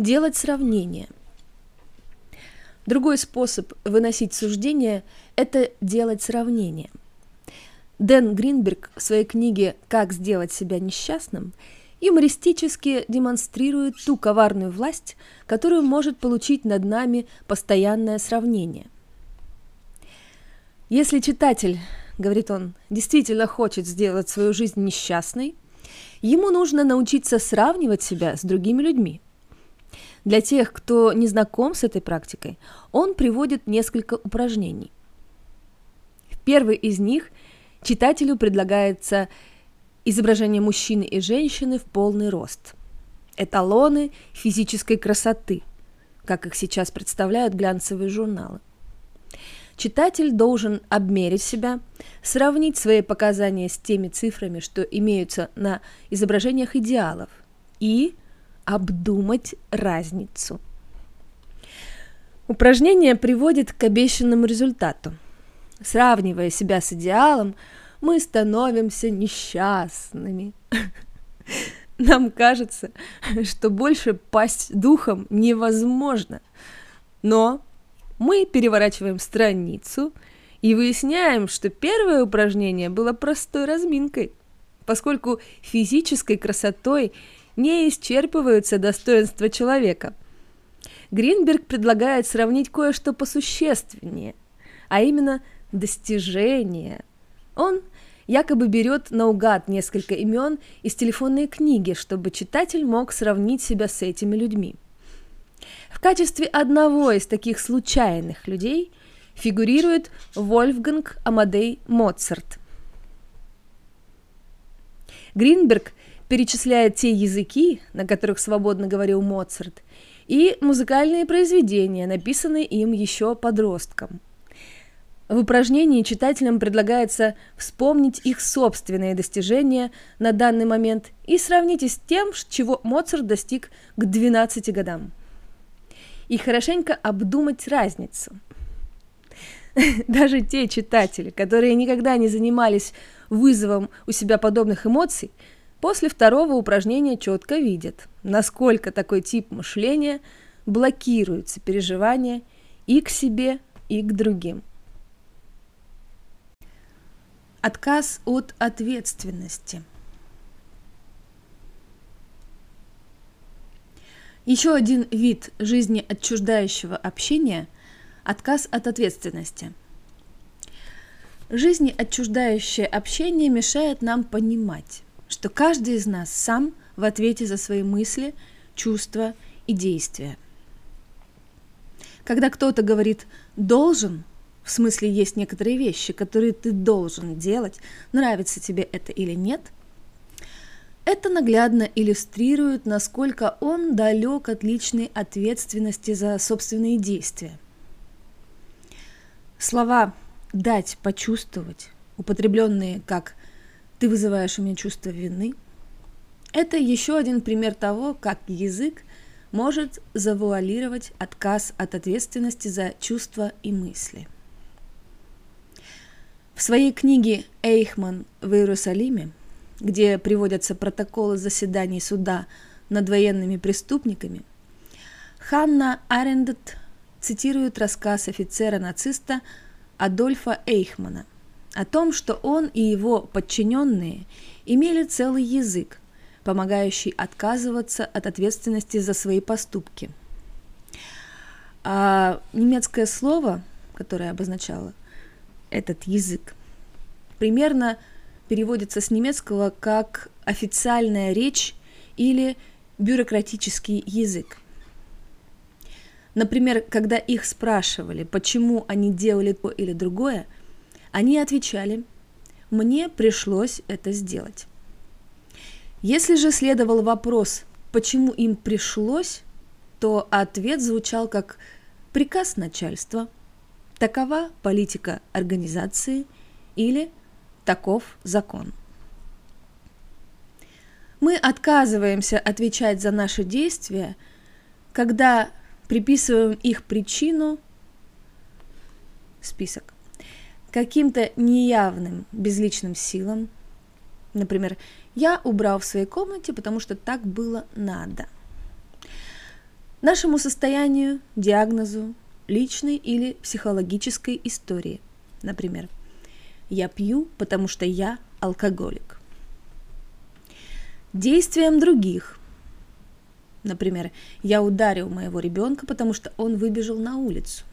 Делать сравнение. Другой способ выносить суждение – это делать сравнение. Дэн Гринберг в своей книге «Как сделать себя несчастным» юмористически демонстрирует ту коварную власть, которую может получить над нами постоянное сравнение. Если читатель, говорит он, действительно хочет сделать свою жизнь несчастной, ему нужно научиться сравнивать себя с другими людьми. Для тех, кто не знаком с этой практикой, он приводит несколько упражнений. В первый из них читателю предлагается изображение мужчины и женщины в полный рост. Эталоны физической красоты, как их сейчас представляют глянцевые журналы. Читатель должен обмерить себя, сравнить свои показания с теми цифрами, что имеются на изображениях идеалов, и обдумать разницу. Упражнение приводит к обещанному результату. Сравнивая себя с идеалом, мы становимся несчастными. Нам кажется, что больше пасть духом невозможно. Но мы переворачиваем страницу и выясняем, что первое упражнение было простой разминкой, поскольку физической красотой не исчерпываются достоинства человека. Гринберг предлагает сравнить кое-что посущественнее, а именно достижения. Он якобы берет наугад несколько имен из телефонной книги, чтобы читатель мог сравнить себя с этими людьми – в качестве одного из таких случайных людей фигурирует Вольфганг Амадей Моцарт. Гринберг перечисляет те языки, на которых свободно говорил Моцарт, и музыкальные произведения, написанные им еще подростком. В упражнении читателям предлагается вспомнить их собственные достижения на данный момент и сравнить их с тем, чего Моцарт достиг к 12 годам и хорошенько обдумать разницу. Даже те читатели, которые никогда не занимались вызовом у себя подобных эмоций, после второго упражнения четко видят, насколько такой тип мышления блокирует сопереживание и к себе, и к другим. Отказ от ответственности – Еще один вид жизни отчуждающего общения – отказ от ответственности. Жизни отчуждающее общение мешает нам понимать, что каждый из нас сам в ответе за свои мысли, чувства и действия. Когда кто-то говорит «должен», в смысле есть некоторые вещи, которые ты должен делать, нравится тебе это или нет – это наглядно иллюстрирует, насколько он далек от личной ответственности за собственные действия. Слова «дать почувствовать», употребленные как «ты вызываешь у меня чувство вины», это еще один пример того, как язык может завуалировать отказ от ответственности за чувства и мысли. В своей книге «Эйхман в Иерусалиме» где приводятся протоколы заседаний суда над военными преступниками, Ханна Арендт цитирует рассказ офицера-нациста Адольфа Эйхмана о том, что он и его подчиненные имели целый язык, помогающий отказываться от ответственности за свои поступки. А немецкое слово, которое обозначало этот язык, примерно переводится с немецкого как официальная речь или бюрократический язык. Например, когда их спрашивали, почему они делали то или другое, они отвечали «мне пришлось это сделать». Если же следовал вопрос, почему им пришлось, то ответ звучал как приказ начальства, такова политика организации или Таков закон. Мы отказываемся отвечать за наши действия, когда приписываем их причину, список, каким-то неявным безличным силам. Например, я убрал в своей комнате, потому что так было надо. нашему состоянию, диагнозу, личной или психологической истории. Например, я пью, потому что я алкоголик. Действиям других. Например, я ударил моего ребенка, потому что он выбежал на улицу.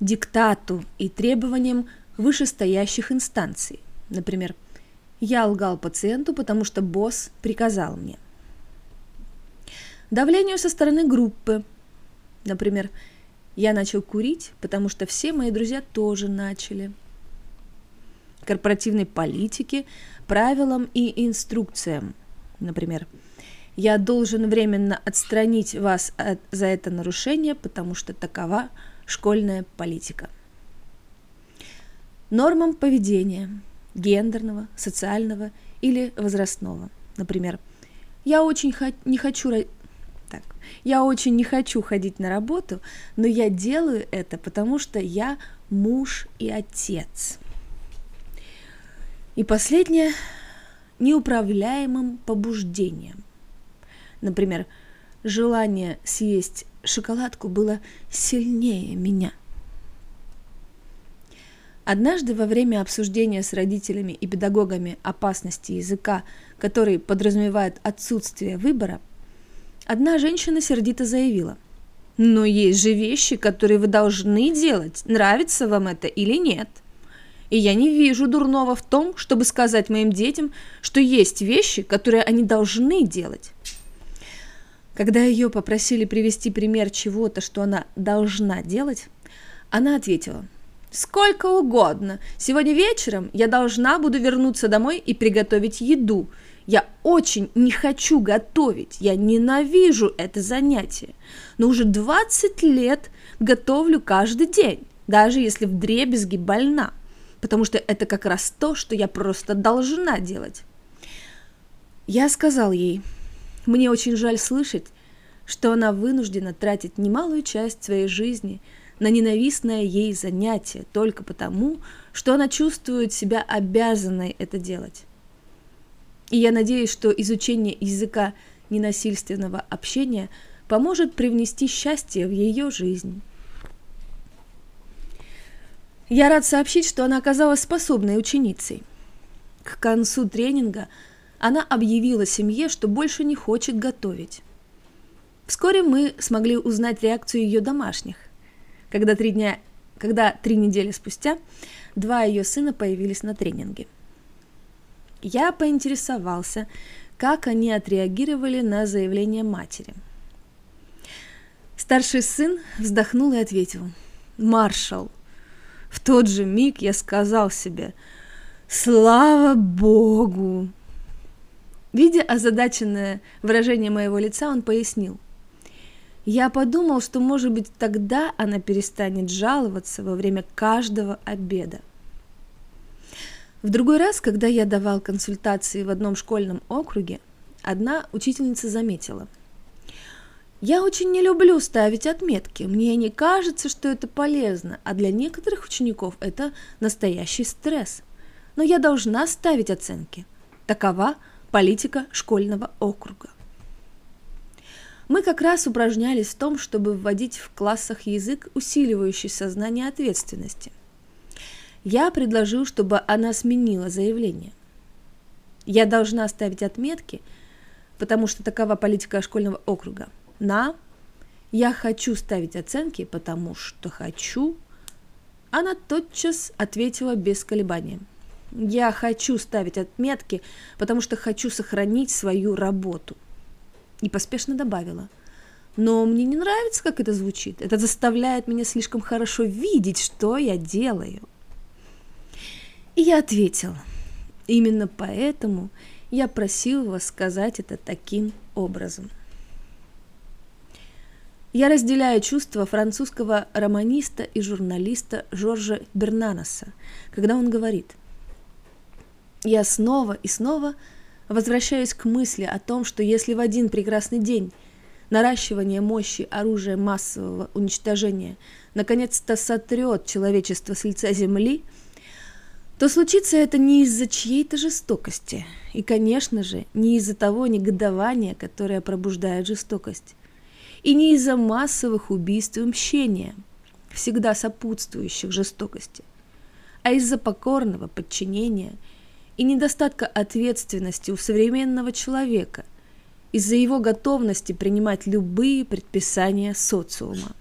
Диктату и требованиям вышестоящих инстанций. Например, я лгал пациенту, потому что босс приказал мне. Давлению со стороны группы. Например, я начал курить, потому что все мои друзья тоже начали. Корпоративной политике, правилам и инструкциям. Например, я должен временно отстранить вас от, за это нарушение, потому что такова школьная политика. Нормам поведения – гендерного, социального или возрастного. Например, я очень хо- не хочу так, я очень не хочу ходить на работу, но я делаю это, потому что я муж и отец. И последнее неуправляемым побуждением. Например, желание съесть шоколадку было сильнее меня. Однажды во время обсуждения с родителями и педагогами опасности языка, который подразумевает отсутствие выбора, одна женщина сердито заявила, «Но есть же вещи, которые вы должны делать, нравится вам это или нет. И я не вижу дурного в том, чтобы сказать моим детям, что есть вещи, которые они должны делать». Когда ее попросили привести пример чего-то, что она должна делать, она ответила – Сколько угодно. Сегодня вечером я должна буду вернуться домой и приготовить еду. Я очень не хочу готовить, я ненавижу это занятие. Но уже 20 лет готовлю каждый день, даже если в дребезги больна. Потому что это как раз то, что я просто должна делать. Я сказал ей, мне очень жаль слышать, что она вынуждена тратить немалую часть своей жизни – на ненавистное ей занятие только потому, что она чувствует себя обязанной это делать. И я надеюсь, что изучение языка ненасильственного общения поможет привнести счастье в ее жизнь. Я рад сообщить, что она оказалась способной ученицей. К концу тренинга она объявила семье, что больше не хочет готовить. Вскоре мы смогли узнать реакцию ее домашних когда три дня, когда три недели спустя два ее сына появились на тренинге. Я поинтересовался, как они отреагировали на заявление матери. Старший сын вздохнул и ответил, «Маршал, в тот же миг я сказал себе, слава Богу!» Видя озадаченное выражение моего лица, он пояснил – я подумал, что, может быть, тогда она перестанет жаловаться во время каждого обеда. В другой раз, когда я давал консультации в одном школьном округе, одна учительница заметила. Я очень не люблю ставить отметки. Мне не кажется, что это полезно, а для некоторых учеников это настоящий стресс. Но я должна ставить оценки. Такова политика школьного округа. Мы как раз упражнялись в том, чтобы вводить в классах язык, усиливающий сознание ответственности. Я предложил, чтобы она сменила заявление. Я должна ставить отметки, потому что такова политика школьного округа. На «Я хочу ставить оценки, потому что хочу», она тотчас ответила без колебания. «Я хочу ставить отметки, потому что хочу сохранить свою работу» и поспешно добавила. Но мне не нравится, как это звучит. Это заставляет меня слишком хорошо видеть, что я делаю. И я ответил. Именно поэтому я просил вас сказать это таким образом. Я разделяю чувства французского романиста и журналиста Жоржа Бернаноса, когда он говорит, «Я снова и снова возвращаюсь к мысли о том, что если в один прекрасный день наращивание мощи оружия массового уничтожения наконец-то сотрет человечество с лица земли, то случится это не из-за чьей-то жестокости, и, конечно же, не из-за того негодования, которое пробуждает жестокость. и не из-за массовых убийств и мщения, всегда сопутствующих жестокости, а из-за покорного подчинения и недостатка ответственности у современного человека, из-за его готовности принимать любые предписания социума.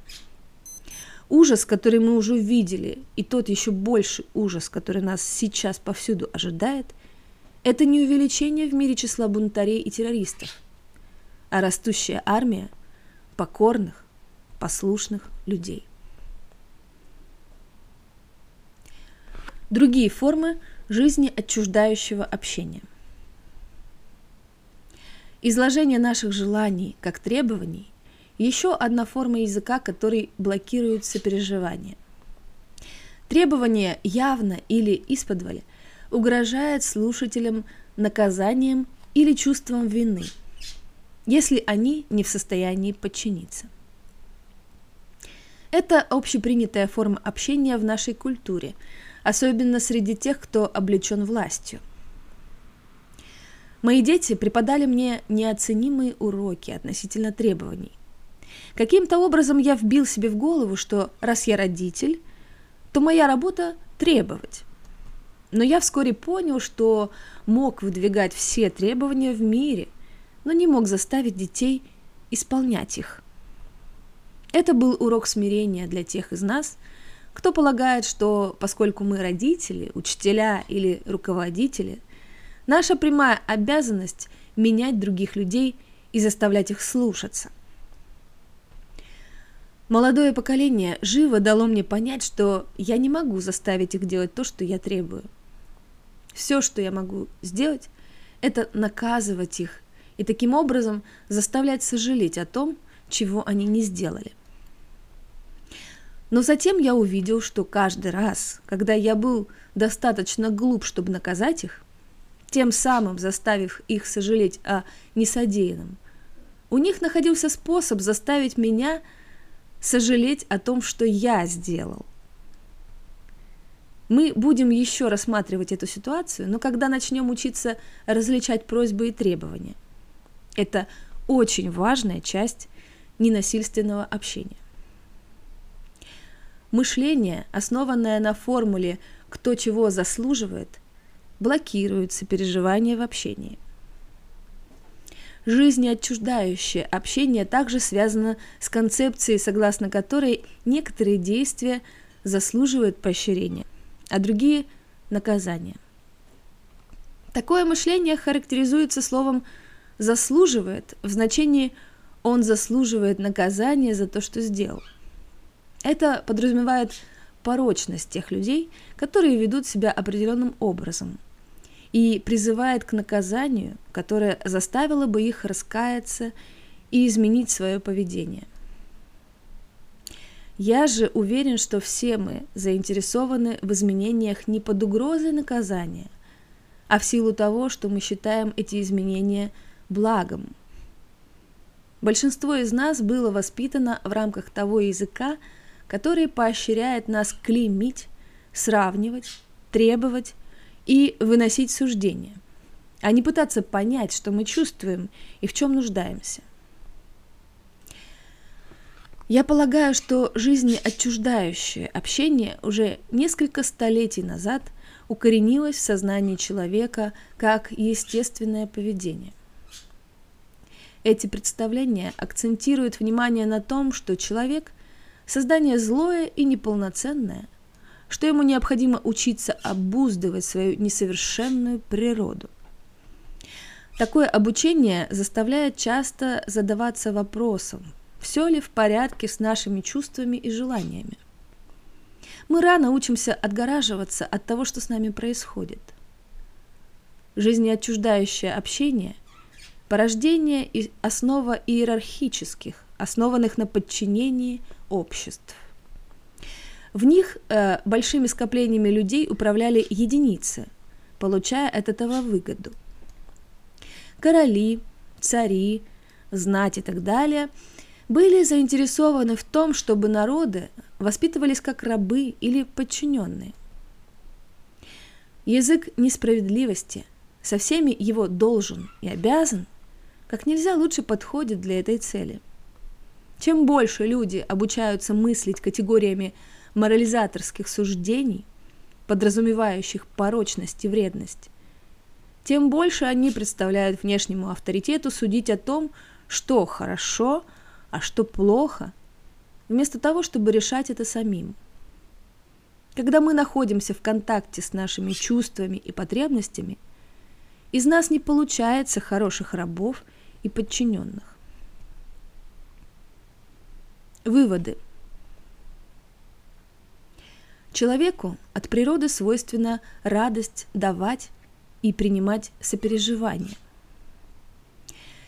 Ужас, который мы уже видели, и тот еще больший ужас, который нас сейчас повсюду ожидает, это не увеличение в мире числа бунтарей и террористов, а растущая армия покорных, послушных людей. Другие формы жизни отчуждающего общения. Изложение наших желаний как требований еще одна форма языка, который блокирует сопереживание. Требование явно или исподволь угрожает слушателям наказанием или чувством вины, если они не в состоянии подчиниться. Это общепринятая форма общения в нашей культуре, особенно среди тех, кто облечен властью. Мои дети преподали мне неоценимые уроки относительно требований. Каким-то образом я вбил себе в голову, что раз я родитель, то моя работа – требовать. Но я вскоре понял, что мог выдвигать все требования в мире, но не мог заставить детей исполнять их. Это был урок смирения для тех из нас, кто полагает, что поскольку мы родители, учителя или руководители, наша прямая обязанность менять других людей и заставлять их слушаться. Молодое поколение живо дало мне понять, что я не могу заставить их делать то, что я требую. Все, что я могу сделать, это наказывать их и таким образом заставлять сожалеть о том, чего они не сделали. Но затем я увидел, что каждый раз, когда я был достаточно глуп, чтобы наказать их, тем самым заставив их сожалеть о несодеянном, у них находился способ заставить меня – сожалеть о том, что я сделал. Мы будем еще рассматривать эту ситуацию, но когда начнем учиться различать просьбы и требования. Это очень важная часть ненасильственного общения. Мышление, основанное на формуле «кто чего заслуживает», блокирует сопереживание в общении – Жизнеотчуждающее общение также связано с концепцией, согласно которой некоторые действия заслуживают поощрения, а другие – наказания. Такое мышление характеризуется словом «заслуживает» в значении «он заслуживает наказания за то, что сделал». Это подразумевает порочность тех людей, которые ведут себя определенным образом – и призывает к наказанию, которое заставило бы их раскаяться и изменить свое поведение. Я же уверен, что все мы заинтересованы в изменениях не под угрозой наказания, а в силу того, что мы считаем эти изменения благом. Большинство из нас было воспитано в рамках того языка, который поощряет нас клеймить, сравнивать, требовать и выносить суждения, а не пытаться понять, что мы чувствуем и в чем нуждаемся. Я полагаю, что жизнеотчуждающее общение уже несколько столетий назад укоренилось в сознании человека как естественное поведение. Эти представления акцентируют внимание на том, что человек – создание злое и неполноценное – что ему необходимо учиться обуздывать свою несовершенную природу. Такое обучение заставляет часто задаваться вопросом, все ли в порядке с нашими чувствами и желаниями. Мы рано учимся отгораживаться от того, что с нами происходит. Жизнеотчуждающее общение – порождение и основа иерархических, основанных на подчинении обществ – в них э, большими скоплениями людей управляли единицы, получая от этого выгоду. Короли, цари, знать и так далее были заинтересованы в том, чтобы народы воспитывались как рабы или подчиненные. Язык несправедливости со всеми его должен и обязан как нельзя лучше подходит для этой цели. Чем больше люди обучаются мыслить категориями морализаторских суждений, подразумевающих порочность и вредность, тем больше они представляют внешнему авторитету судить о том, что хорошо, а что плохо, вместо того, чтобы решать это самим. Когда мы находимся в контакте с нашими чувствами и потребностями, из нас не получается хороших рабов и подчиненных. Выводы. Человеку от природы свойственна радость давать и принимать сопереживание.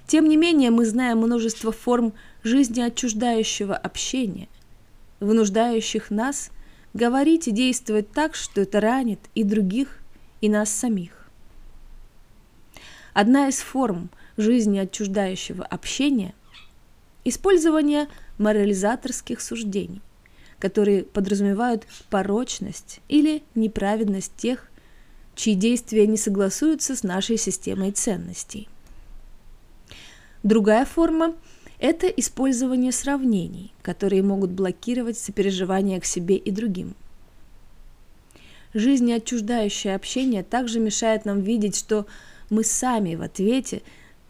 Тем не менее, мы знаем множество форм жизни отчуждающего общения, вынуждающих нас говорить и действовать так, что это ранит и других, и нас самих. Одна из форм жизни отчуждающего общения – использование морализаторских суждений, которые подразумевают порочность или неправедность тех, чьи действия не согласуются с нашей системой ценностей. Другая форма – это использование сравнений, которые могут блокировать сопереживание к себе и другим. Жизнеотчуждающее общение также мешает нам видеть, что мы сами в ответе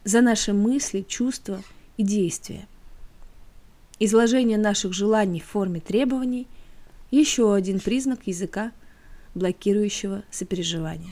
за наши мысли, чувства и действия. Изложение наших желаний в форме требований – еще один признак языка блокирующего сопереживания.